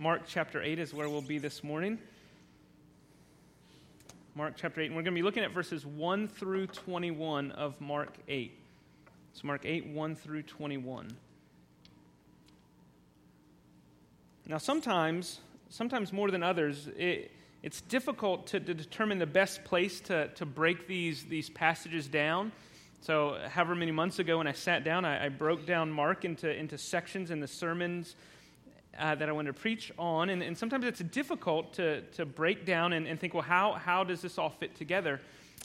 Mark chapter 8 is where we'll be this morning. Mark chapter 8. And we're going to be looking at verses 1 through 21 of Mark 8. So, Mark 8, 1 through 21. Now, sometimes, sometimes more than others, it, it's difficult to, to, determine the best place to, to break these, these passages down. So, however many months ago when I sat down, I, I broke down Mark into, into sections in the sermons uh, that I want to preach on. And, and, sometimes it's difficult to, to break down and, and, think, well, how, how does this all fit together?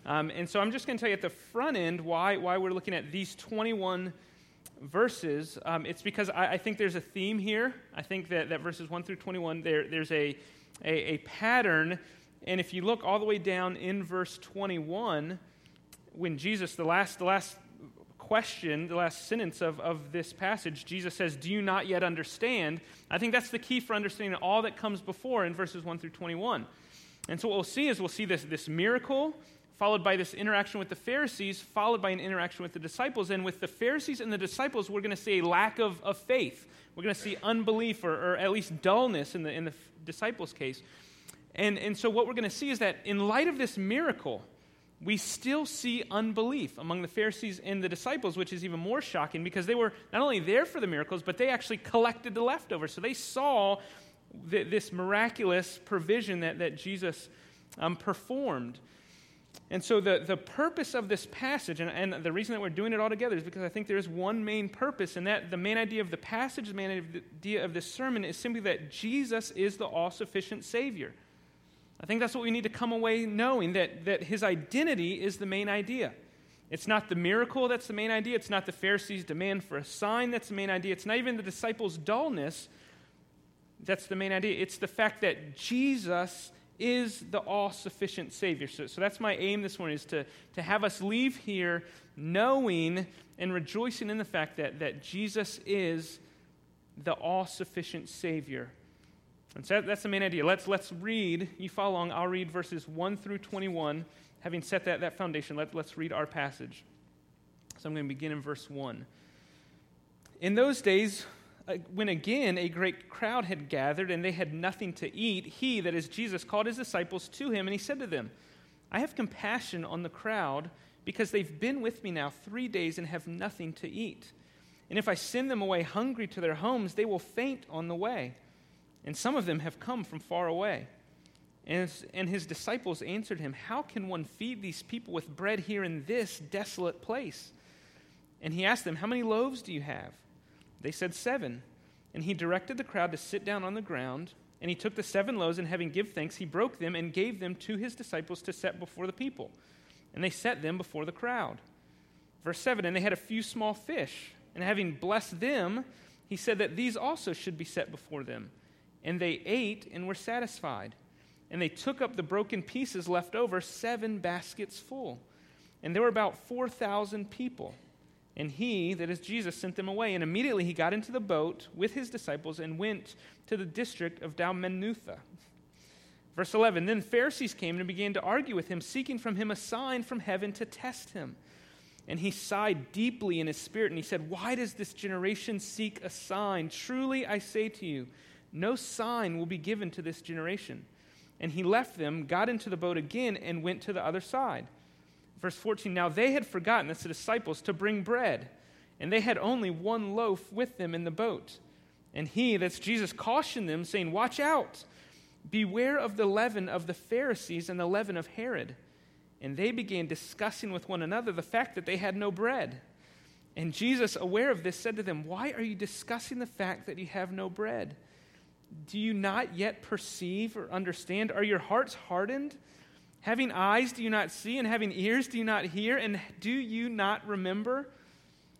Um, and so I'm just going to tell you at the front end why, why we're looking at these 21 verses. Um, it's because I, I, think there's a theme here. I think that, that verses 1 through 21, there, there's a, a, a pattern. And if you look all the way down in verse 21, when Jesus, the last, the last question, the last sentence of, of this passage, Jesus says, Do you not yet understand? I think that's the key for understanding all that comes before in verses 1 through 21. And so what we'll see is we'll see this, this miracle followed by this interaction with the Pharisees, followed by an interaction with the disciples. And with the Pharisees and the disciples, we're going to see a lack of, of faith. We're going to see unbelief or, or at least dullness in the, in the disciples' case. And, and so, what we're going to see is that in light of this miracle, we still see unbelief among the Pharisees and the disciples, which is even more shocking because they were not only there for the miracles, but they actually collected the leftovers. So they saw this miraculous provision that, that Jesus um, performed. And so, the, the purpose of this passage, and, and the reason that we're doing it all together is because I think there is one main purpose, and that the main idea of the passage, the main idea of this sermon is simply that Jesus is the all sufficient Savior. I think that's what we need to come away knowing that, that his identity is the main idea. It's not the miracle that's the main idea. It's not the Pharisees' demand for a sign that's the main idea. It's not even the disciples' dullness that's the main idea. It's the fact that Jesus is the all sufficient Savior. So, so that's my aim this morning is to, to have us leave here knowing and rejoicing in the fact that, that Jesus is the all sufficient Savior. And so that's the main idea. Let's, let's read. You follow along. I'll read verses 1 through 21. Having set that, that foundation, let, let's read our passage. So I'm going to begin in verse 1. In those days, uh, when again a great crowd had gathered and they had nothing to eat, he, that is Jesus, called his disciples to him and he said to them, I have compassion on the crowd because they've been with me now three days and have nothing to eat. And if I send them away hungry to their homes, they will faint on the way. And some of them have come from far away. And and his disciples answered him, How can one feed these people with bread here in this desolate place? And he asked them, How many loaves do you have? They said, Seven. And he directed the crowd to sit down on the ground. And he took the seven loaves, and having give thanks, he broke them and gave them to his disciples to set before the people. And they set them before the crowd. Verse 7 And they had a few small fish. And having blessed them, he said that these also should be set before them. And they ate and were satisfied. And they took up the broken pieces left over, seven baskets full. And there were about 4,000 people. And he, that is Jesus, sent them away. And immediately he got into the boat with his disciples and went to the district of Dalmanutha. Verse 11 Then Pharisees came and began to argue with him, seeking from him a sign from heaven to test him. And he sighed deeply in his spirit, and he said, Why does this generation seek a sign? Truly I say to you, no sign will be given to this generation. And he left them, got into the boat again, and went to the other side. Verse 14 Now they had forgotten, that's the disciples, to bring bread, and they had only one loaf with them in the boat. And he, that's Jesus, cautioned them, saying, Watch out, beware of the leaven of the Pharisees and the leaven of Herod. And they began discussing with one another the fact that they had no bread. And Jesus, aware of this, said to them, Why are you discussing the fact that you have no bread? Do you not yet perceive or understand? Are your hearts hardened? Having eyes, do you not see? And having ears, do you not hear? And do you not remember?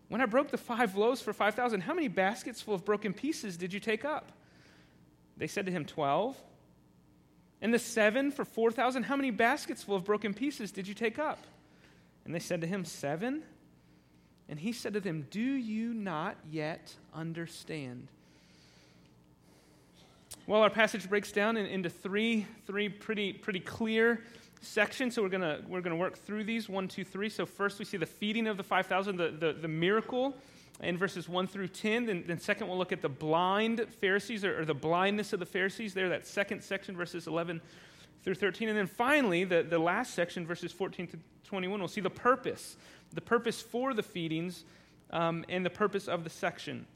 When I broke the five loaves for 5,000, how many baskets full of broken pieces did you take up? They said to him, 12. And the seven for 4,000, how many baskets full of broken pieces did you take up? And they said to him, Seven. And he said to them, Do you not yet understand? Well, our passage breaks down in, into three, three pretty, pretty clear sections. so we're going we're gonna work through these one, two, three. So, first we see the feeding of the 5,000, the, the, the miracle in verses 1 through 10. Then, then second, we'll look at the blind Pharisees or, or, the blindness of the Pharisees there, that second section, verses 11 through 13. And then finally, the, the last section, verses 14 to 21, we'll see the purpose, the purpose for the feedings um, and the purpose of the section.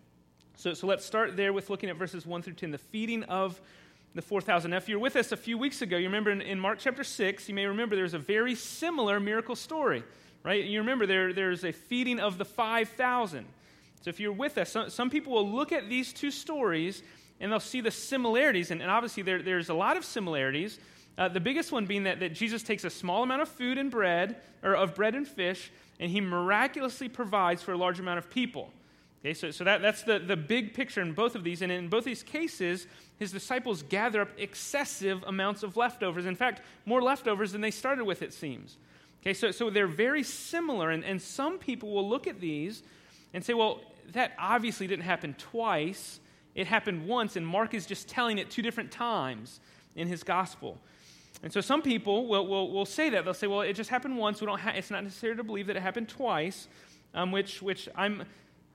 So, so let's start there with looking at verses 1 through 10, the feeding of the 4,000. Now, if you're with us a few weeks ago, you remember in, in Mark chapter 6, you may remember there's a very similar miracle story, right? You remember there, there's a feeding of the 5,000. So if you're with us, some, some people will look at these two stories and they'll see the similarities. And, and obviously, there, there's a lot of similarities. Uh, the biggest one being that, that Jesus takes a small amount of food and bread, or of bread and fish, and he miraculously provides for a large amount of people. Okay, so, so that, that's the, the big picture in both of these. And in both these cases, his disciples gather up excessive amounts of leftovers. In fact, more leftovers than they started with, it seems. Okay, so, so they're very similar. And, and some people will look at these and say, well, that obviously didn't happen twice. It happened once, and Mark is just telling it two different times in his gospel. And so some people will, will, will say that. They'll say, well, it just happened once. We don't ha- it's not necessary to believe that it happened twice, um, which, which I'm,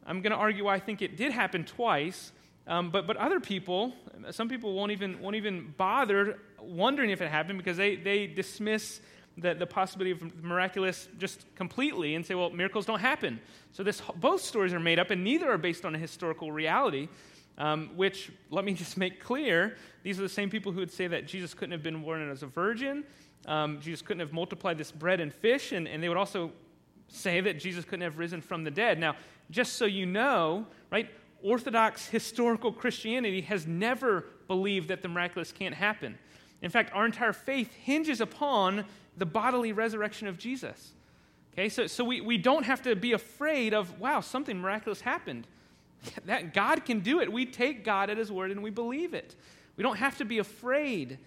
I'm going to argue why I think it did happen twice. Um, but, but other people, some people won't even, won't even bother wondering if it happened because they, they dismiss the, the possibility of miraculous just completely and say, well, miracles don't happen. So this, both stories are made up, and neither are based on a historical reality. Um, which, let me just make clear, these are the same people who would say that Jesus couldn't have been born as a virgin, um, Jesus couldn't have multiplied this bread and fish, and, and they would also say that Jesus couldn't have risen from the dead. Now, just so you know, right, Orthodox historical Christianity has never believed that the miraculous can't happen. In fact, our entire faith hinges upon the bodily resurrection of Jesus. Okay, so, so we, we don't have to be afraid of, wow, something miraculous happened. That God can do it. We take God at His word and we believe it. We don't have to be afraid.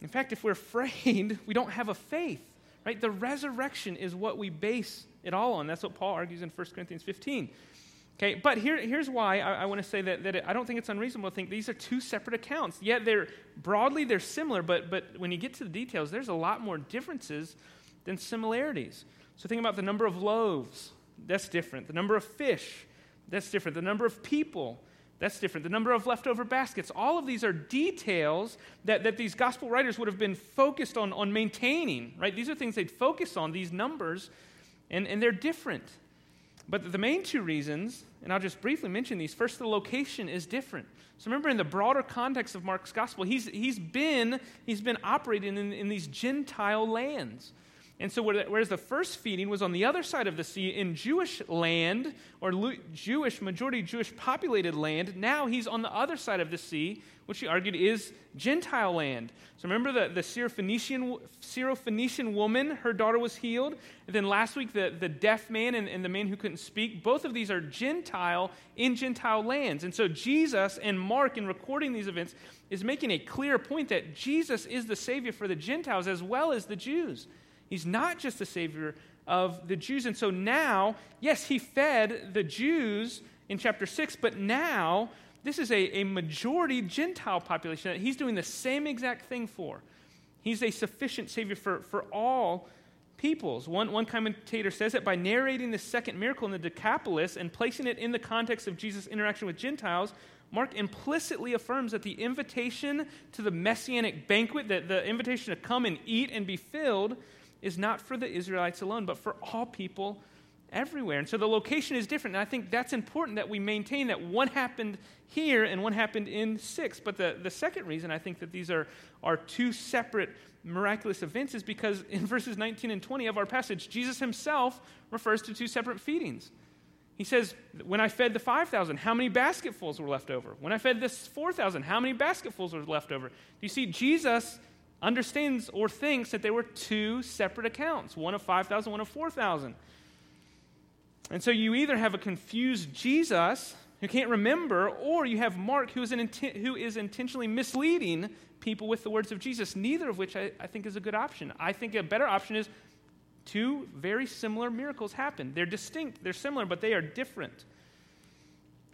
In fact, if we're afraid, we don't have a faith. Right? The resurrection is what we base it all on. That's what Paul argues in 1 Corinthians 15. Okay, but here, here's why I, I want to say that, that it, I don't think it's unreasonable to think these are two separate accounts. Yet they're broadly they're similar, but, but when you get to the details, there's a lot more differences than similarities. So think about the number of loaves, that's different. The number of fish, that's different. The number of people, that's different. The number of leftover baskets, all of these are details that, that these gospel writers would have been focused on, on maintaining, right? These are things they'd focus on, these numbers, and, and they're different. But the main two reasons, and I'll just briefly mention these first, the location is different. So remember, in the broader context of Mark's gospel, he's, he's, been, he's been operating in, in these Gentile lands. And so, whereas the first feeding was on the other side of the sea in Jewish land, or Jewish, majority Jewish populated land, now he's on the other side of the sea, which he argued is Gentile land. So, remember the, the Syrophoenician, Syrophoenician woman, her daughter was healed. And then last week, the, the deaf man and, and the man who couldn't speak, both of these are Gentile in Gentile lands. And so, Jesus and Mark, in recording these events, is making a clear point that Jesus is the Savior for the Gentiles as well as the Jews. He's not just the Savior of the Jews. And so now, yes, he fed the Jews in chapter 6, but now this is a, a majority Gentile population that he's doing the same exact thing for. He's a sufficient Savior for, for all peoples. One, one commentator says that by narrating the second miracle in the Decapolis and placing it in the context of Jesus' interaction with Gentiles, Mark implicitly affirms that the invitation to the messianic banquet, that the invitation to come and eat and be filled, is not for the Israelites alone, but for all people everywhere. And so the location is different. And I think that's important that we maintain that one happened here and one happened in six. But the, the second reason I think that these are, are two separate miraculous events is because in verses 19 and 20 of our passage, Jesus himself refers to two separate feedings. He says, When I fed the 5,000, how many basketfuls were left over? When I fed this 4,000, how many basketfuls were left over? Do you see, Jesus understands or thinks that there were two separate accounts one of 5,000, one of 4,000. And so you either have a confused Jesus who can't remember, or you have Mark who is, inten- who is intentionally misleading people with the words of Jesus, neither of which I, I think is a good option. I think a better option is two very similar miracles happen. They're distinct, they're similar, but they are different.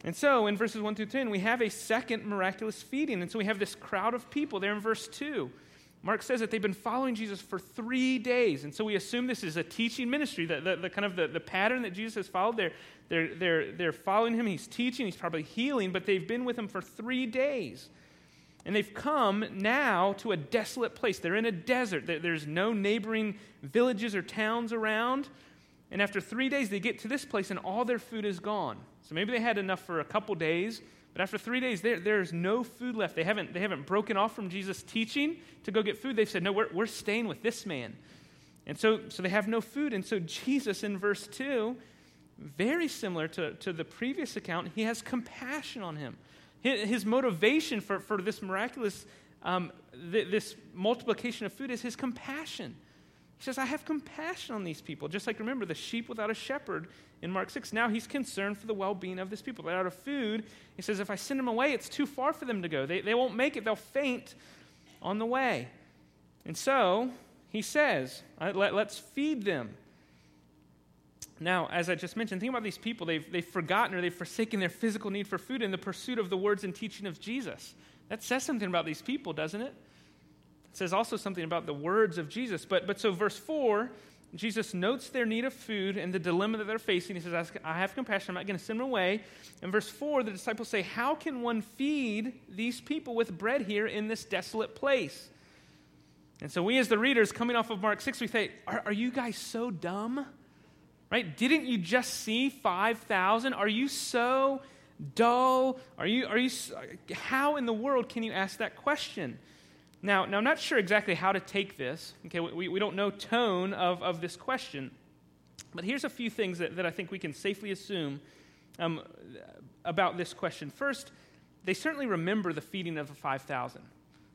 And so in verses 1 through 10, we have a second miraculous feeding. And so we have this crowd of people there in verse 2. Mark says that they've been following Jesus for three days. And so we assume this is a teaching ministry, the, the, the kind of the, the pattern that Jesus has followed. They're, they're, they're, they're following him, he's teaching, he's probably healing, but they've been with him for three days. And they've come now to a desolate place. They're in a desert. There's no neighboring villages or towns around. And after three days, they get to this place and all their food is gone. So maybe they had enough for a couple days, but after three days, there, there's no food left. They haven't, they haven't broken off from Jesus' teaching to go get food. They've said, No, we're, we're staying with this man. And so, so they have no food. And so Jesus in verse 2, very similar to, to the previous account, he has compassion on him. His, motivation for, for this miraculous, um, th- this multiplication of food is his compassion. He says, I have compassion on these people. Just like remember the sheep without a shepherd in Mark 6. Now he's concerned for the well being of this people. They're out of food. He says, if I send them away, it's too far for them to go. They, they won't make it, they'll faint on the way. And so he says, Let, us feed them. Now, as I just mentioned, think about these people. They've, they've forgotten or they've forsaken their physical need for food in the pursuit of the words and teaching of Jesus. That says something about these people, doesn't it? It says also something about the words of Jesus. But, but so, verse 4, Jesus notes their need of food and the dilemma that they're facing. He says, I have compassion. I'm not going to send them away. In verse 4, the disciples say, How can one feed these people with bread here in this desolate place? And so, we as the readers coming off of Mark 6, we say, Are, are you guys so dumb? Right? Didn't you just see 5,000? Are you so dull? Are you, are you, how in the world can you ask that question? Now, now, I'm not sure exactly how to take this. Okay, we, we don't know tone of, of this question. But here's a few things that, that I think we can safely assume um, about this question. First, they certainly remember the feeding of the 5,000.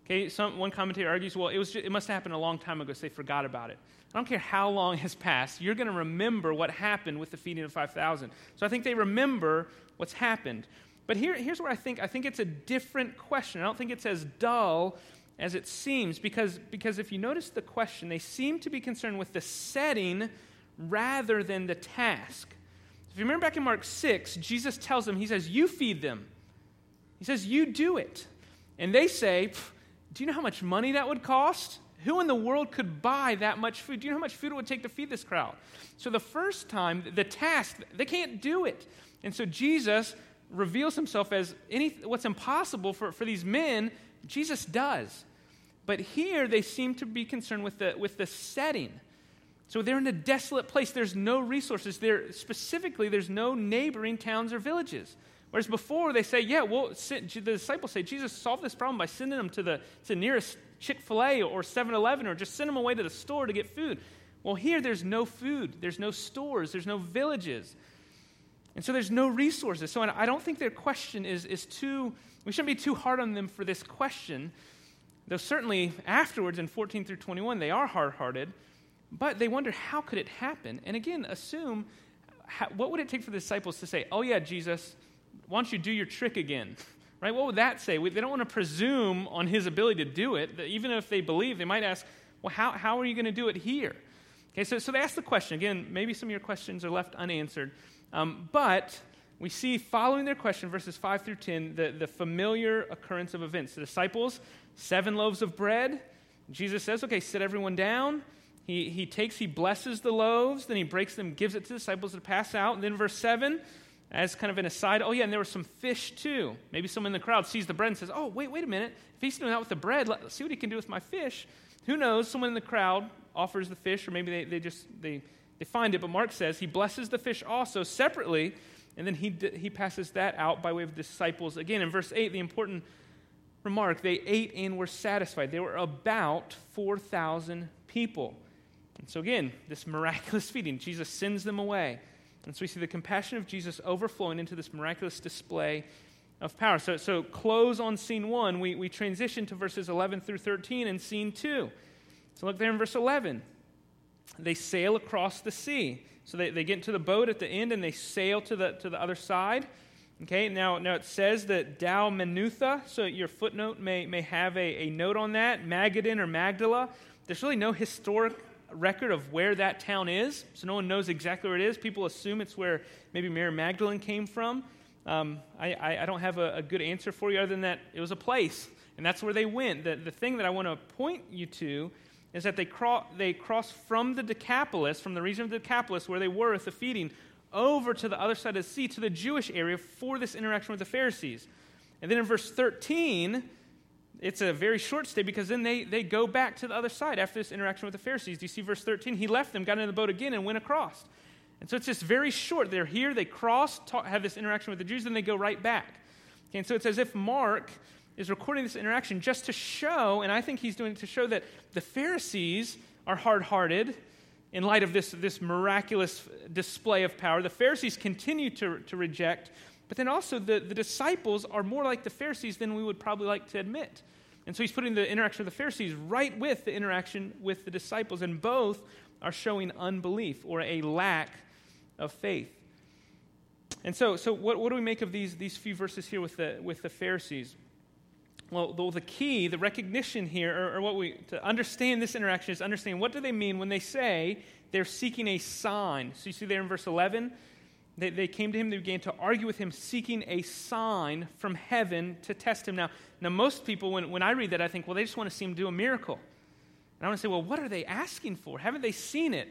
Okay, some, one commentator argues, well, it, was just, it must have happened a long time ago, so they forgot about it. I don't care how long has passed, you're going to remember what happened with the feeding of 5,000. So I think they remember what's happened. But here, here's where I think I think it's a different question. I don't think it's as dull as it seems, because, because if you notice the question, they seem to be concerned with the setting rather than the task. If you remember back in Mark 6, Jesus tells them, He says, You feed them. He says, You do it. And they say, Do you know how much money that would cost? Who in the world could buy that much food? Do you know how much food it would take to feed this crowd? So the first time, the task, they can't do it. And so Jesus reveals himself as any, what's impossible for, for these men Jesus does. But here they seem to be concerned with the, with the setting. So they're in a desolate place. There's no resources. There specifically, there's no neighboring towns or villages. Whereas before they say, yeah, well, the disciples say Jesus solved this problem by sending them to the, to the nearest Chick fil A or 7 Eleven or just send them away to the store to get food. Well, here there's no food, there's no stores, there's no villages. And so there's no resources. So I don't think their question is, is too we shouldn't be too hard on them for this question, though certainly afterwards in 14 through 21, they are hard hearted, but they wonder how could it happen? And again, assume how, what would it take for the disciples to say, oh, yeah, Jesus, why don't you do your trick again? Right? What would that say? They don't want to presume on his ability to do it. Even if they believe, they might ask, well, how, how are you going to do it here? Okay, so, so they ask the question. Again, maybe some of your questions are left unanswered. Um, but we see following their question, verses 5 through 10, the, the familiar occurrence of events. The disciples, seven loaves of bread. Jesus says, okay, sit everyone down. He, he takes, he blesses the loaves, then he breaks them, gives it to the disciples to pass out. And then verse 7, as kind of an aside, oh, yeah, and there was some fish too. Maybe someone in the crowd sees the bread and says, oh, wait, wait a minute. If he's doing that with the bread, let's see what he can do with my fish. Who knows? Someone in the crowd offers the fish, or maybe they, they just they, they find it. But Mark says he blesses the fish also separately and then he, he passes that out by way of disciples. Again, in verse 8, the important remark they ate and were satisfied. They were about 4,000 people. And so, again, this miraculous feeding, Jesus sends them away. And so we see the compassion of Jesus overflowing into this miraculous display of power. So, so close on scene one, we, we transition to verses 11 through 13 and scene two. So look there in verse 11. They sail across the sea. So they, they get into the boat at the end and they sail to the, to the other side. Okay, now, now it says that Dalmanutha, so your footnote may, may have a, a note on that, Magadan or Magdala. There's really no historic record of where that town is, so no one knows exactly where it is. People assume it's where maybe Mary Magdalene came from. Um, I, I, I, don't have a, a, good answer for you other than that it was a place, and that's where they went. The, the thing that I want to point you to is that they, cro- they crossed from the Decapolis, from the region of the Decapolis where they were at the feeding, over to the other side of the sea, to the Jewish area for this interaction with the Pharisees. And then in verse 13, it's a very short stay because then they, they go back to the other side after this interaction with the Pharisees. Do you see verse 13? He left them, got in the boat again, and went across. And so it's just very short. They're here, they cross, talk, have this interaction with the Jews, then they go right back. Okay, and so it's as if Mark is recording this interaction just to show, and I think he's doing it to show that the Pharisees are hard hearted in light of this, this miraculous display of power. The Pharisees continue to, to reject, but then also the, the disciples are more like the Pharisees than we would probably like to admit. And so he's putting the interaction with the Pharisees right with the interaction with the disciples, and both are showing unbelief or a lack of faith. And so, so what, what do we make of these, these few verses here with the, with the Pharisees? Well, the, the key, the recognition here, or, or, what we, to understand this interaction is understand what do they mean when they say they're seeking a sign. So you see there in verse 11, they, they came to him, they began to argue with him, seeking a sign from heaven to test him. Now, now most people, when, when I read that, I think, well, they just want to see him do a miracle. And I want to say, well, what are they asking for? Haven't they seen it?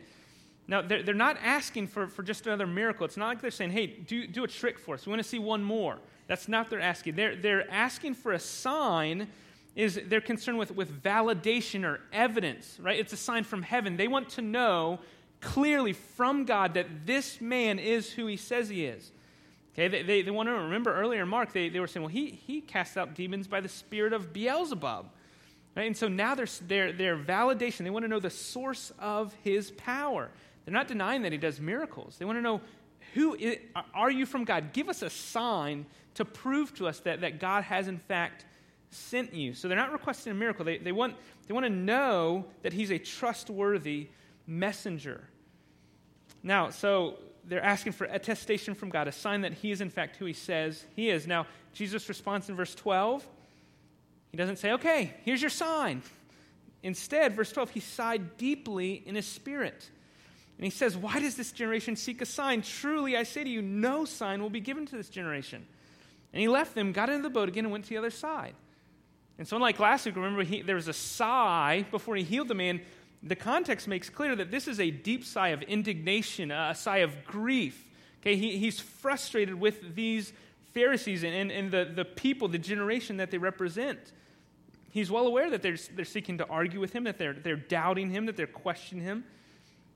Now, they're, they're not asking for, for just another miracle. It's not like they're saying, hey, do, do a trick for us. We want to see one more. That's not they're asking. They're, they're asking for a sign is they're concerned with, with validation or evidence, right? It's a sign from heaven. They want to know clearly from God that this man is who he says he is. Okay, they, they, they want to remember earlier in Mark, they, they were saying, well, he, he casts out demons by the spirit of Beelzebub. Right? And so now their, their, their validation, they want to know the source of his power. They're not denying that he does miracles. They want to know, who is, are you from God? Give us a sign to prove to us that, that God has in fact sent you. So they're not requesting a miracle. They, they, want, they want to know that he's a trustworthy messenger. Now, so they're asking for attestation from God, a sign that he is in fact who he says he is. Now, Jesus' responds in verse 12, he doesn't say, okay, here's your sign. Instead, verse 12, he sighed deeply in his spirit. And he says, Why does this generation seek a sign? Truly, I say to you, no sign will be given to this generation. And he left them, got into the boat again, and went to the other side. And so, unlike last week, remember he, there was a sigh before he healed the man the context makes clear that this is a deep sigh of indignation, a sigh of grief. Okay, he, he's frustrated with these Pharisees and, and, and the, the people, the generation that they represent. He's well aware that they're, they're seeking to argue with him, that they're, they're doubting him, that they're questioning him.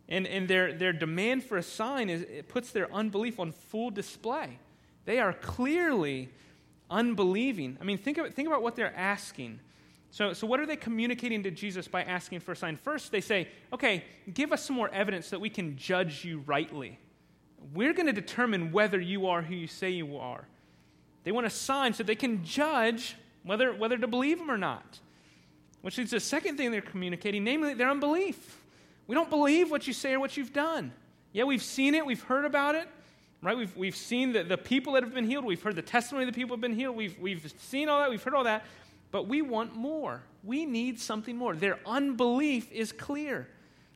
And, and their, their demand for a sign is, it puts their unbelief on full display. They are clearly unbelieving. I mean, think, of, think about what they're asking. So, so, what are they communicating to Jesus by asking for a sign? First, they say, okay, give us some more evidence that we can judge you rightly. We're going to determine whether you are who you say you are. They want a sign so they can judge whether, whether to believe them or not. Which to the second thing they're communicating, namely their unbelief. We don't believe what you say or what you've done. Yeah, we've seen it, we've heard about it, right? We've, we've seen the, the people that have been healed, we've heard the testimony of the people who have been healed, we've, we've seen all that, we've heard all that, but we want more. We need something more. Their unbelief is clear,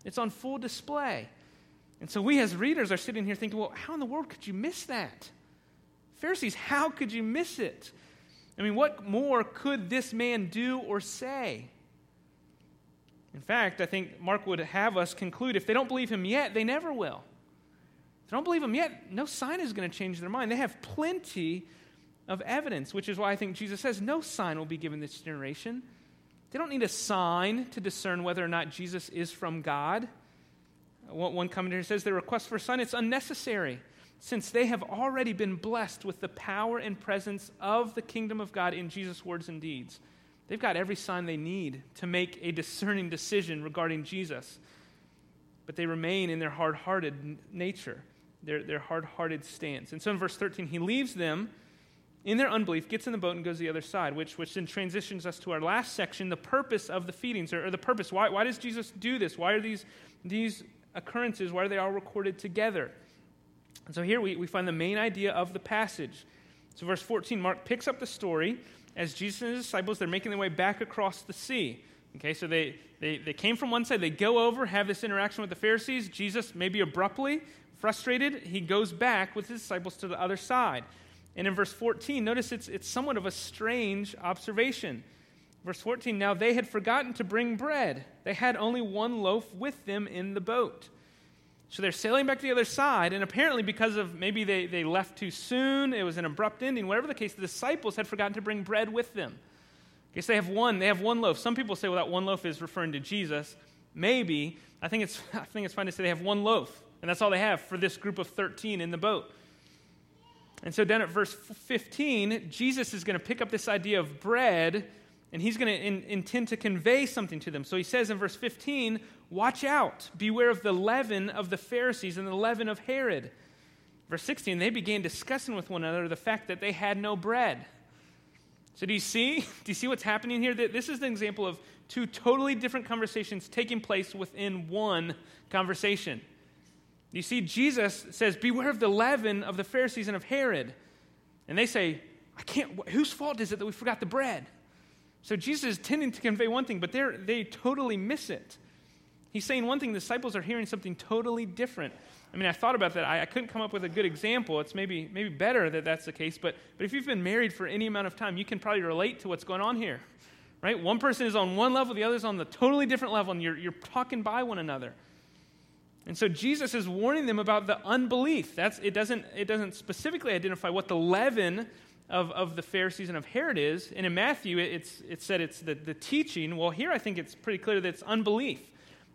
it's on full display. And so we as readers are sitting here thinking, well, how in the world could you miss that? Pharisees, how could you miss it? I mean, what more could this man do or say? In fact, I think Mark would have us conclude if they don't believe him yet, they never will. If they don't believe him yet, no sign is going to change their mind. They have plenty of evidence, which is why I think Jesus says no sign will be given this generation. They don't need a sign to discern whether or not Jesus is from God. One commentator says the request for a sign it's unnecessary since they have already been blessed with the power and presence of the kingdom of God in Jesus' words and deeds. They've got every sign they need to make a discerning decision regarding Jesus. But they remain in their hard hearted nature, their, their hard hearted stance. And so in verse 13, he leaves them in their unbelief, gets in the boat and goes the other side, which, which then transitions us to our last section the purpose of the feedings, or, or the purpose. Why, why does Jesus do this? Why are these, these occurrences, why are they all recorded together? And so here we, we find the main idea of the passage. So, verse 14, Mark picks up the story as Jesus and his disciples, they're making their way back across the sea. Okay, so they, they, they came from one side, they go over, have this interaction with the Pharisees. Jesus, maybe abruptly, frustrated, he goes back with his disciples to the other side. And in verse 14, notice it's, it's somewhat of a strange observation. Verse 14, now they had forgotten to bring bread. They had only one loaf with them in the boat. So they're sailing back to the other side, and apparently, because of maybe they, they left too soon, it was an abrupt ending, whatever the case, the disciples had forgotten to bring bread with them. Okay, so they have one, they have one loaf. Some people say, well, that one loaf is referring to Jesus. Maybe. I think it's, I think it's fine to say they have one loaf, and that's all they have for this group of 13 in the boat. And so, down at verse 15, Jesus is going to pick up this idea of bread and he's going to in, intend to convey something to them. So he says in verse 15, Watch out, beware of the leaven of the Pharisees and the leaven of Herod. Verse 16, they began discussing with one another the fact that they had no bread. So do you see? Do you see what's happening here? This is an example of two totally different conversations taking place within one conversation. You see, Jesus says, Beware of the leaven of the Pharisees and of Herod. And they say, I can't, whose fault is it that we forgot the bread? So Jesus is tending to convey one thing, but they totally miss it. He's saying one thing, the disciples are hearing something totally different. I mean, I thought about that. I, I, couldn't come up with a good example. It's maybe, maybe better that that's the case, but, but if you've been married for any amount of time, you can probably relate to what's going on here. Right? One person is on one level, the other's on the totally different level, and you're, you're talking by one another. And so Jesus is warning them about the unbelief. That's, it, doesn't, it doesn't specifically identify what the leaven of, of the Pharisees and of Herod is. And in Matthew, it's, it said it's the, the teaching. Well, here I think it's pretty clear that it's unbelief.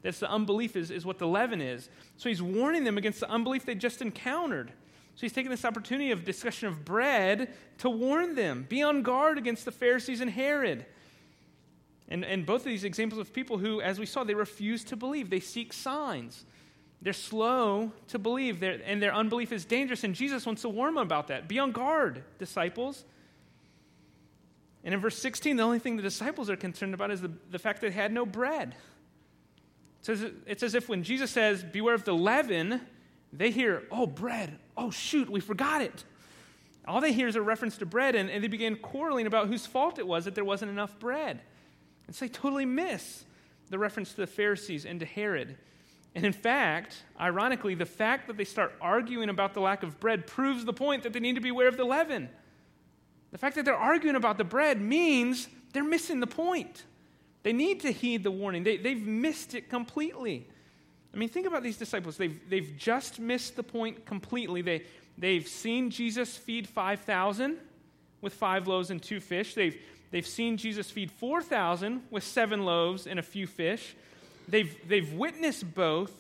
That's the unbelief is, is what the leaven is. So he's warning them against the unbelief they just encountered. So he's taking this opportunity of discussion of bread to warn them. Be on guard against the Pharisees and Herod. And, and both of these examples of people who, as we saw, they refuse to believe. They seek signs. They're slow to believe, They're, and their unbelief is dangerous. And Jesus wants to warn them about that. Be on guard, disciples. And in verse 16, the only thing the disciples are concerned about is the, the fact that they had no bread. It's as, it's as if when Jesus says, Beware of the leaven, they hear, Oh, bread. Oh, shoot, we forgot it. All they hear is a reference to bread, and, and they begin quarreling about whose fault it was that there wasn't enough bread. And so they totally miss the reference to the Pharisees and to Herod. And in fact, ironically, the fact that they start arguing about the lack of bread proves the point that they need to be aware of the leaven. The fact that they're arguing about the bread means they're missing the point. They need to heed the warning, they, they've missed it completely. I mean, think about these disciples. They've, they've just missed the point completely. They, they've seen Jesus feed 5,000 with five loaves and two fish. They've, they've seen Jesus feed 4,000 with seven loaves and a few fish. They've, they've witnessed both,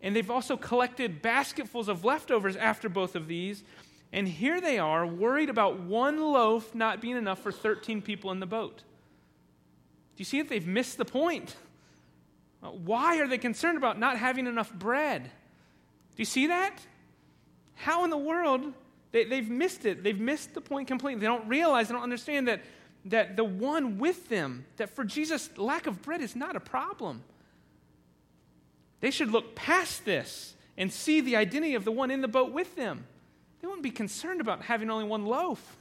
and they've also collected basketfuls of leftovers after both of these. And here they are, worried about one loaf not being enough for 13 people in the boat. Do you see that they've missed the point? Why are they concerned about not having enough bread? Do you see that? How in the world? They, they've missed it. They've missed the point completely. They don't realize, they don't understand that, that the one with them, that for Jesus, lack of bread is not a problem. They should look past this and see the identity of the one in the boat with them. They wouldn't be concerned about having only one loaf.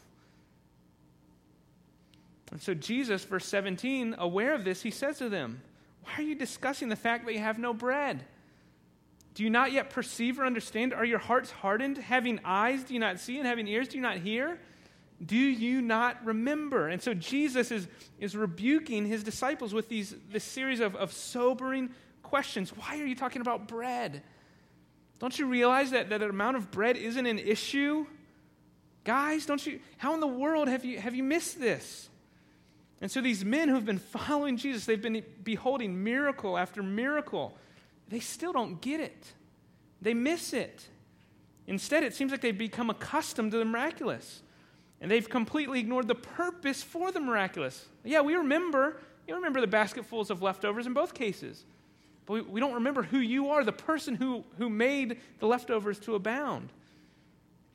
And so, Jesus, verse 17, aware of this, he says to them, Why are you discussing the fact that you have no bread? Do you not yet perceive or understand? Are your hearts hardened? Having eyes, do you not see? And having ears, do you not hear? Do you not remember? And so Jesus is, is rebuking his disciples with these, this series of, of sobering questions. Why are you talking about bread? Don't you realize that, that the amount of bread isn't an issue? Guys, don't you how in the world have you have you missed this? And so these men who've been following Jesus, they've been beholding miracle after miracle. They still don't get it. They miss it. Instead, it seems like they've become accustomed to the miraculous. And they've completely ignored the purpose for the miraculous. Yeah, we remember. You remember the basketfuls of leftovers in both cases. But we, we don't remember who you are, the person who, who made the leftovers to abound.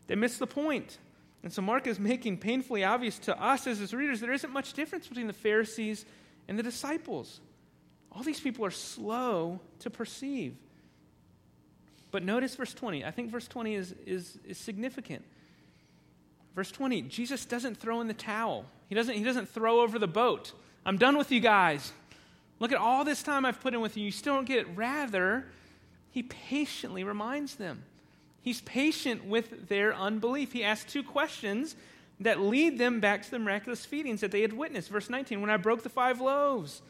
They miss the point. And so Mark is making painfully obvious to us as his readers there isn't much difference between the Pharisees and the disciples. All these people are slow to perceive. But notice verse 20. I think verse 20 is, is, is significant. Verse 20, Jesus doesn't throw in the towel. He doesn't, he doesn't throw over the boat. I'm done with you guys. Look at all this time I've put in with you. You still don't get it. Rather, he patiently reminds them. He's patient with their unbelief. He asks two questions that lead them back to the miraculous feedings that they had witnessed. Verse 19 When I broke the five loaves,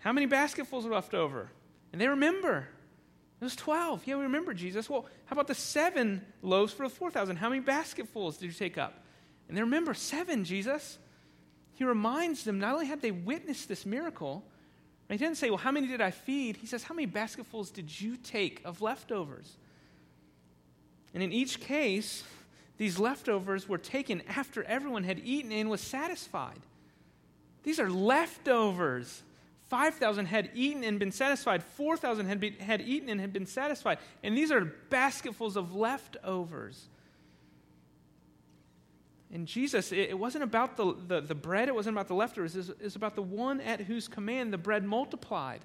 how many basketfuls were left over? And they remember. It was 12. Yeah, we remember Jesus. Well, how about the seven loaves for the 4,000? How many basketfuls did you take up? And they remember seven, Jesus. He reminds them not only had they witnessed this miracle, he didn't say, Well, how many did I feed? He says, How many basketfuls did you take of leftovers? And in each case, these leftovers were taken after everyone had eaten and was satisfied. These are leftovers. 5,000 had eaten and been satisfied. 4,000 had, had eaten and had been satisfied. And these are basketfuls of leftovers. And Jesus, it, wasn't about the, the, the, bread, it wasn't about the leftovers, it was, about the one at whose command the bread multiplied.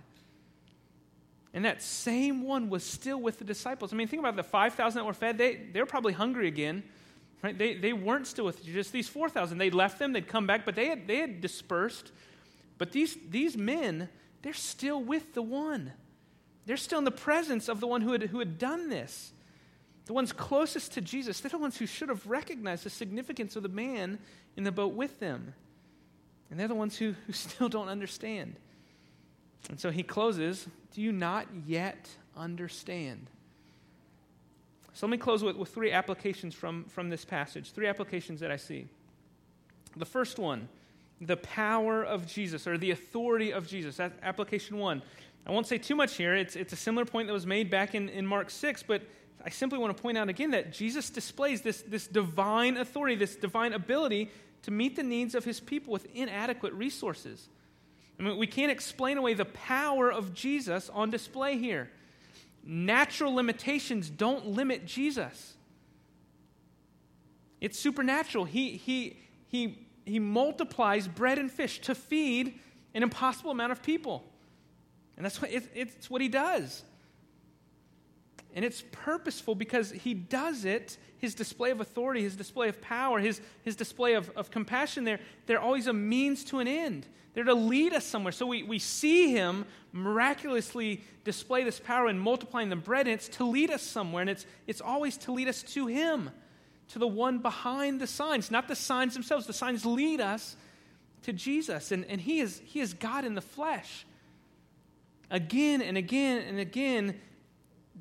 And that same one was still with the disciples. I mean, think about the 5,000 that were fed. They, they were probably hungry again. Right? They, they weren't still with just these 4,000. They left them, they'd come back, but they had, they had dispersed. But these, these men, they're still with the one. They're still in the presence of the one who had, who had done this. The ones closest to Jesus, they're the ones who should have recognized the significance of the man in the boat with them. And they're the ones who, who still don't understand. And so he closes Do you not yet understand? So let me close with, with three applications from, from this passage, three applications that I see. The first one, the power of Jesus or the authority of Jesus. That's application one. I won't say too much here. It's, it's a similar point that was made back in, in Mark 6, but I simply want to point out again that Jesus displays this, this divine authority, this divine ability to meet the needs of his people with inadequate resources. I mean, we can't explain away the power of Jesus on display here. Natural limitations don't limit Jesus. It's supernatural. He, he, he, he multiplies bread and fish to feed an impossible amount of people. And that's what, it, it's what he does. And it's purposeful because he does it, his display of authority, his display of power, his, his display of, of compassion, they're, they're always a means to an end. They're to lead us somewhere. So we, we see him miraculously display this power in multiplying the bread, and it's to lead us somewhere. And it's, it's always to lead us to him, to the one behind the signs, not the signs themselves. The signs lead us to Jesus. And, and he, is, he is God in the flesh. Again and again and again,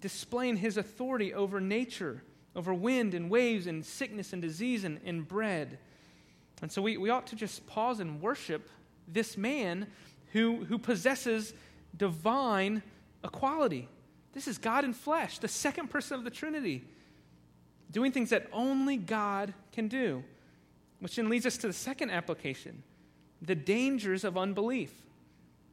displaying his authority over nature, over wind and waves and sickness and disease and, and bread. And so we, we ought to just pause and worship this man who, who possesses divine equality. This is God in flesh, the second person of the Trinity, doing things that only God can do. Which then leads us to the second application the dangers of unbelief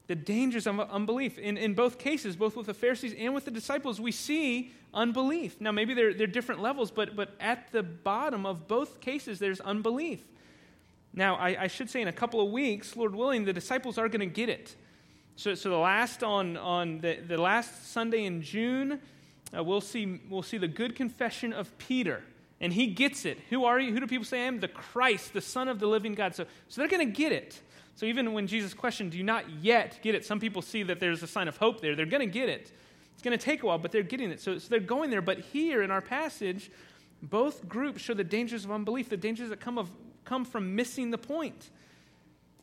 the dangers of unbelief. In, in both cases, both with the Pharisees and with the disciples, we see unbelief. Now, maybe they're, they're different levels, but, but at the bottom of both cases, there's unbelief. Now, I, I should say in a couple of weeks, Lord willing, the disciples are going to get it. So, so the last on, on the, the last Sunday in June, uh, we'll, see, we'll see the good confession of Peter. And he gets it. Who are you? Who do people say I am? The Christ, the Son of the living God. So, so they're going to get it. So even when Jesus questioned, Do you not yet get it? Some people see that there's a sign of hope there. They're going to get it. It's going to take a while, but they're getting it. So, so they're going there. But here in our passage, both groups show the dangers of unbelief, the dangers that come, of, come from missing the point.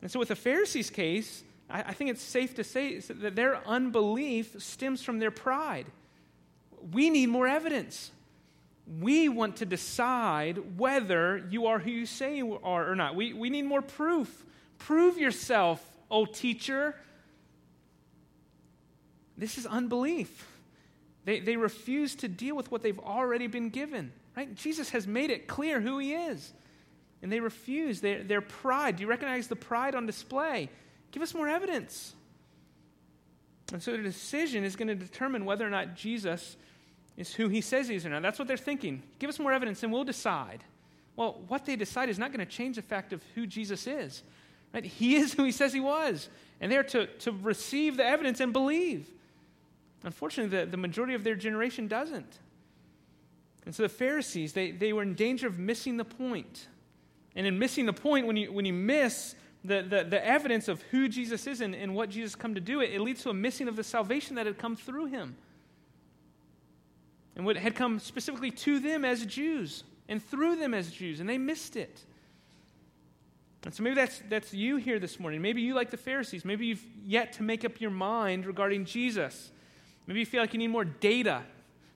And so with the Pharisees' case, I, I think it's safe to say that their unbelief stems from their pride. We need more evidence. We want to decide whether you are who you say you are or not. We, we need more proof. Prove yourself, O teacher. This is unbelief. They, they refuse to deal with what they've already been given. Right? Jesus has made it clear who he is. And they refuse. Their, their pride. Do you recognize the pride on display? Give us more evidence. And so the decision is going to determine whether or not Jesus is who he says he is or not. That's what they're thinking. Give us more evidence and we'll decide. Well, what they decide is not going to change the fact of who Jesus is. Right? He is who he says he was. And they're to, to receive the evidence and believe. Unfortunately, the, the majority of their generation doesn't. And so the Pharisees, they, they were in danger of missing the point. And in missing the point, when you, when you miss the, the, the evidence of who Jesus is and, and what Jesus come to do, it, it leads to a missing of the salvation that had come through him. and what had come specifically to them as Jews and through them as Jews, and they missed it. And so maybe that's, that's you here this morning. Maybe you, like the Pharisees, maybe you've yet to make up your mind regarding Jesus. Maybe you feel like you need more data,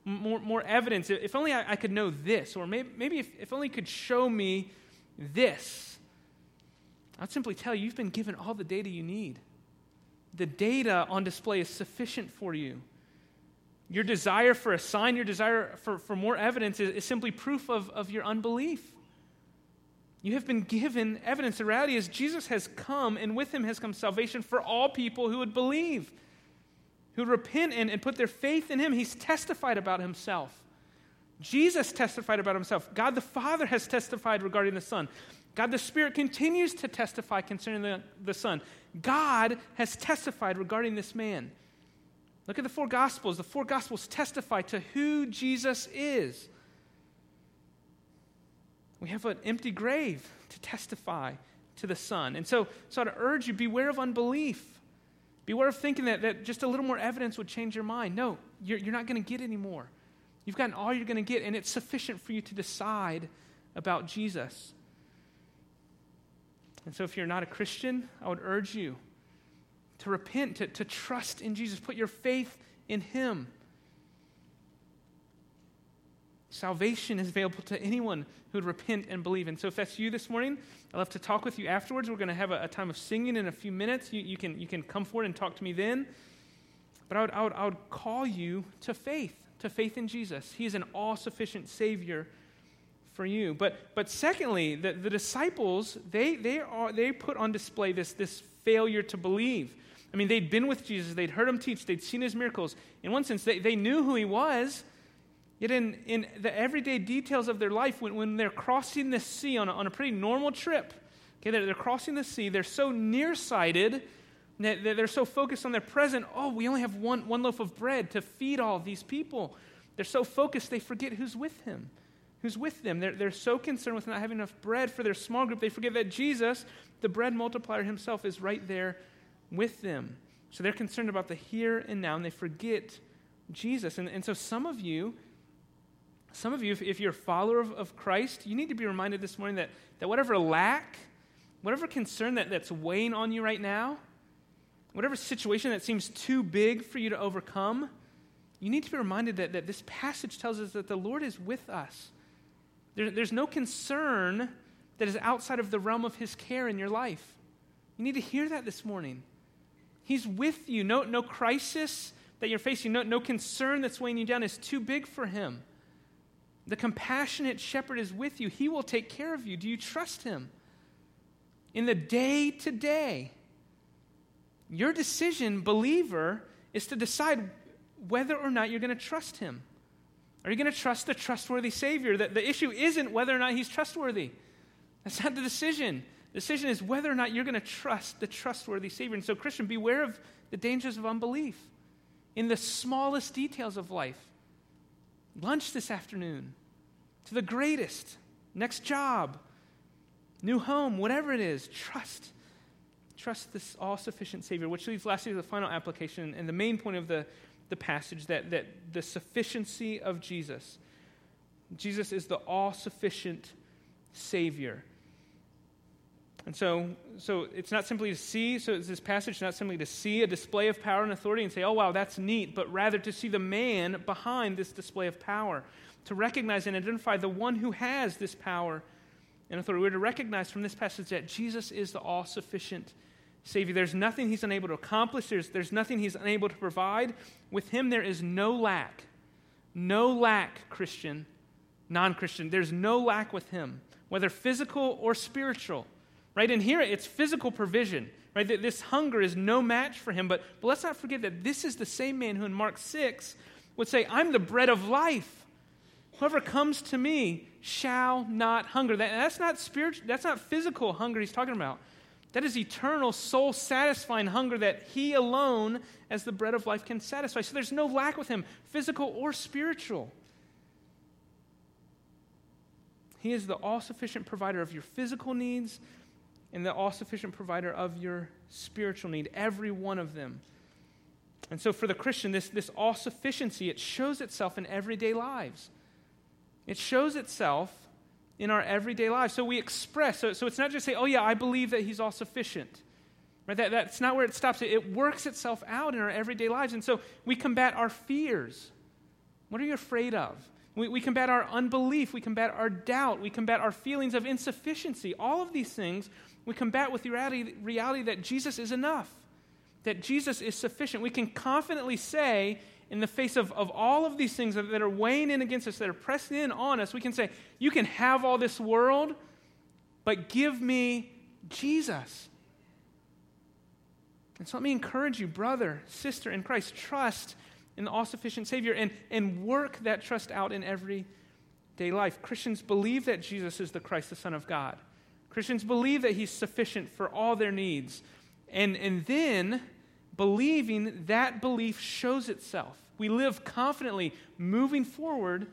more, more evidence. If only I, I could know this, or maybe, maybe if, if only could show me this. I'd simply tell you, you've been given all the data you need. The data on display is sufficient for you. Your desire for a sign, your desire for, for more evidence is, is simply proof of, of your unbelief. You have been given evidence. The reality is, Jesus has come, and with him has come salvation for all people who would believe, who would repent and, and put their faith in him. He's testified about himself. Jesus testified about himself. God the Father has testified regarding the Son. God the Spirit continues to testify concerning the, the Son. God has testified regarding this man. Look at the four Gospels. The four Gospels testify to who Jesus is. We have an empty grave to testify to the Son. And so, so I'd urge you beware of unbelief. Beware of thinking that, that just a little more evidence would change your mind. No, you're, you're not going to get any more. You've gotten all you're going to get, and it's sufficient for you to decide about Jesus. And so, if you're not a Christian, I would urge you to repent, to, to trust in Jesus, put your faith in Him. Salvation is available to anyone who would repent and believe. And so, if that's you this morning, I'd love to talk with you afterwards. We're going to have a, a time of singing in a few minutes. You, you, can, you can come forward and talk to me then. But I would, I, would, I would call you to faith, to faith in Jesus. He is an all sufficient Savior for you. But, but secondly, the, the disciples, they, they, are, they put on display this, this failure to believe. I mean, they'd been with Jesus, they'd heard him teach, they'd seen his miracles. In one sense, they, they knew who he was. Yet, in, in the everyday details of their life, when, when they're crossing the sea on a, on a pretty normal trip, okay, they're, they're crossing the sea, they're so nearsighted that they're so focused on their present. Oh, we only have one, one loaf of bread to feed all these people. They're so focused, they forget who's with him, who's with them. They're, they're so concerned with not having enough bread for their small group, they forget that Jesus, the bread multiplier himself, is right there with them. So they're concerned about the here and now, and they forget Jesus. And, and so some of you, some of you, if, if you're a follower of, of, Christ, you need to be reminded this morning that, that whatever lack, whatever concern that, that's weighing on you right now, whatever situation that seems too big for you to overcome, you need to be reminded that, that this passage tells us that the Lord is with us. There, there's no concern that is outside of the realm of His care in your life. You need to hear that this morning. He's with you. No, no crisis that you're facing, no, no concern that's weighing you down is too big for him. The compassionate shepherd is with you. He will take care of you. Do you trust him? In the day to day, your decision, believer, is to decide whether or not you're going to trust him. Are you going to trust the trustworthy Savior? The, the issue isn't whether or not he's trustworthy. That's not the decision. The decision is whether or not you're going to trust the trustworthy Savior. And so, Christian, beware of the dangers of unbelief in the smallest details of life. Lunch this afternoon, to the greatest, next job, new home, whatever it is, trust. Trust this all sufficient Savior, which leads lastly to the final application and the main point of the, the passage that, that the sufficiency of Jesus. Jesus is the all sufficient Savior. And so, so it's not simply to see, so it's this passage not simply to see a display of power and authority and say, oh, wow, that's neat, but rather to see the man behind this display of power, to recognize and identify the one who has this power and authority. We're to recognize from this passage that Jesus is the all sufficient Savior. There's nothing he's unable to accomplish, there's, there's nothing he's unable to provide. With him, there is no lack. No lack, Christian, non Christian. There's no lack with him, whether physical or spiritual. Right? And here it's physical provision. Right? That this hunger is no match for him. But, but let's not forget that this is the same man who in Mark 6 would say, I'm the bread of life. Whoever comes to me shall not hunger. That, that's not spiritual, that's not physical hunger he's talking about. That is eternal, soul satisfying hunger that He alone, as the bread of life, can satisfy. So there's no lack with Him, physical or spiritual. He is the all sufficient provider of your physical needs, and the all sufficient provider of your spiritual need, every one of them. And so for the Christian, this, this all sufficiency, it shows itself in everyday lives. It shows itself in our everyday lives. So we express, so, so it's not just say, oh yeah, I believe that he's all sufficient. Right? That, that's not where it stops. It, it works itself out in our everyday lives. And so we combat our fears. What are you afraid of? We, we combat our unbelief. We combat our doubt. We combat our feelings of insufficiency. All of these things we combat with the reality, reality that Jesus is enough, that Jesus is sufficient. We can confidently say, in the face of, of all of these things that, are weighing in against us, that are pressing in on us, we can say, You can have all this world, but give me Jesus. And so let me encourage you, brother, sister in Christ, trust in the all sufficient Savior and, and work that trust out in everyday life. Christians believe that Jesus is the Christ, the Son of God. Christians believe that He's sufficient for all their needs. And, and then believing that belief shows itself. We live confidently moving forward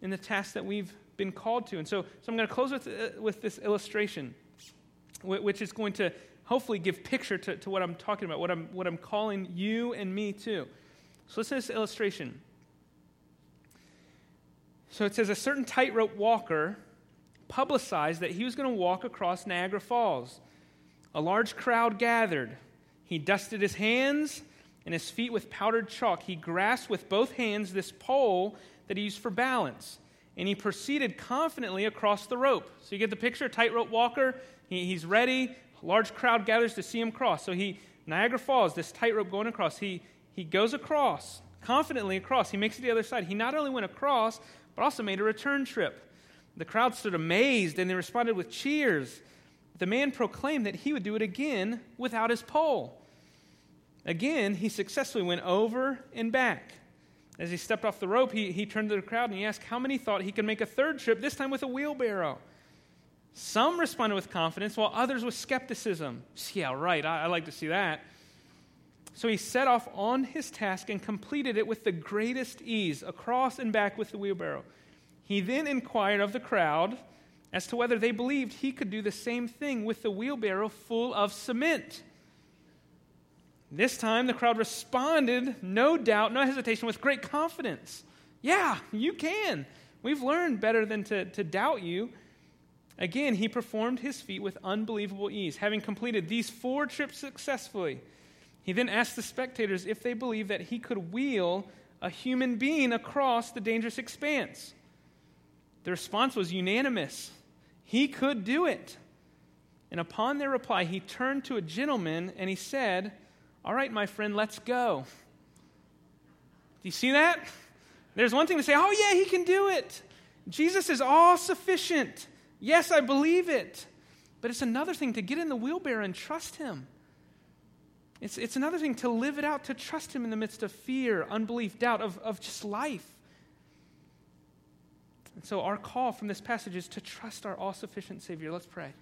in the task that we've been called to. And so, so I'm going to close with, uh, with this illustration, which is going to hopefully give picture to, to what I'm talking about, what I'm, what I'm calling you and me to. So listen to this illustration. So it says a certain tightrope walker publicized that he was going to walk across Niagara Falls. A large crowd gathered. He dusted his hands and his feet with powdered chalk. He grasped with both hands this pole that he used for balance, and he proceeded confidently across the rope. So you get the picture tightrope walker, he, he's ready. A large crowd gathers to see him cross. So he, Niagara Falls, this tightrope going across, he, he goes across, confidently across. He makes it to the other side. He not only went across, but also made a return trip. The crowd stood amazed and they responded with cheers. The man proclaimed that he would do it again without his pole. Again, he successfully went over and back. As he stepped off the rope, he, he turned to the crowd and he asked how many thought he could make a third trip, this time with a wheelbarrow. Some responded with confidence, while others with skepticism. Yeah, right, I, I like to see that. So he set off on his task and completed it with the greatest ease, across and back with the wheelbarrow. He then inquired of the crowd as to whether they believed he could do the same thing with the wheelbarrow full of cement. This time, the crowd responded, no doubt, no hesitation, with great confidence. Yeah, you can. We've learned better than to, to doubt you. Again, he performed his feat with unbelievable ease. Having completed these four trips successfully, he then asked the spectators if they believed that he could wheel a human being across the dangerous expanse. The response was unanimous. He could do it. And upon their reply, he turned to a gentleman and he said, all right, my friend, let's go. Do you see that? There's one thing to say, oh, yeah, he can do it. Jesus is all sufficient. Yes, I believe it. But it's another thing to get in the wheelbarrow and trust him. It's, it's another thing to live it out, to trust him in the midst of fear, unbelief, doubt, of, of just life. And so, our call from this passage is to trust our all sufficient Savior. Let's pray.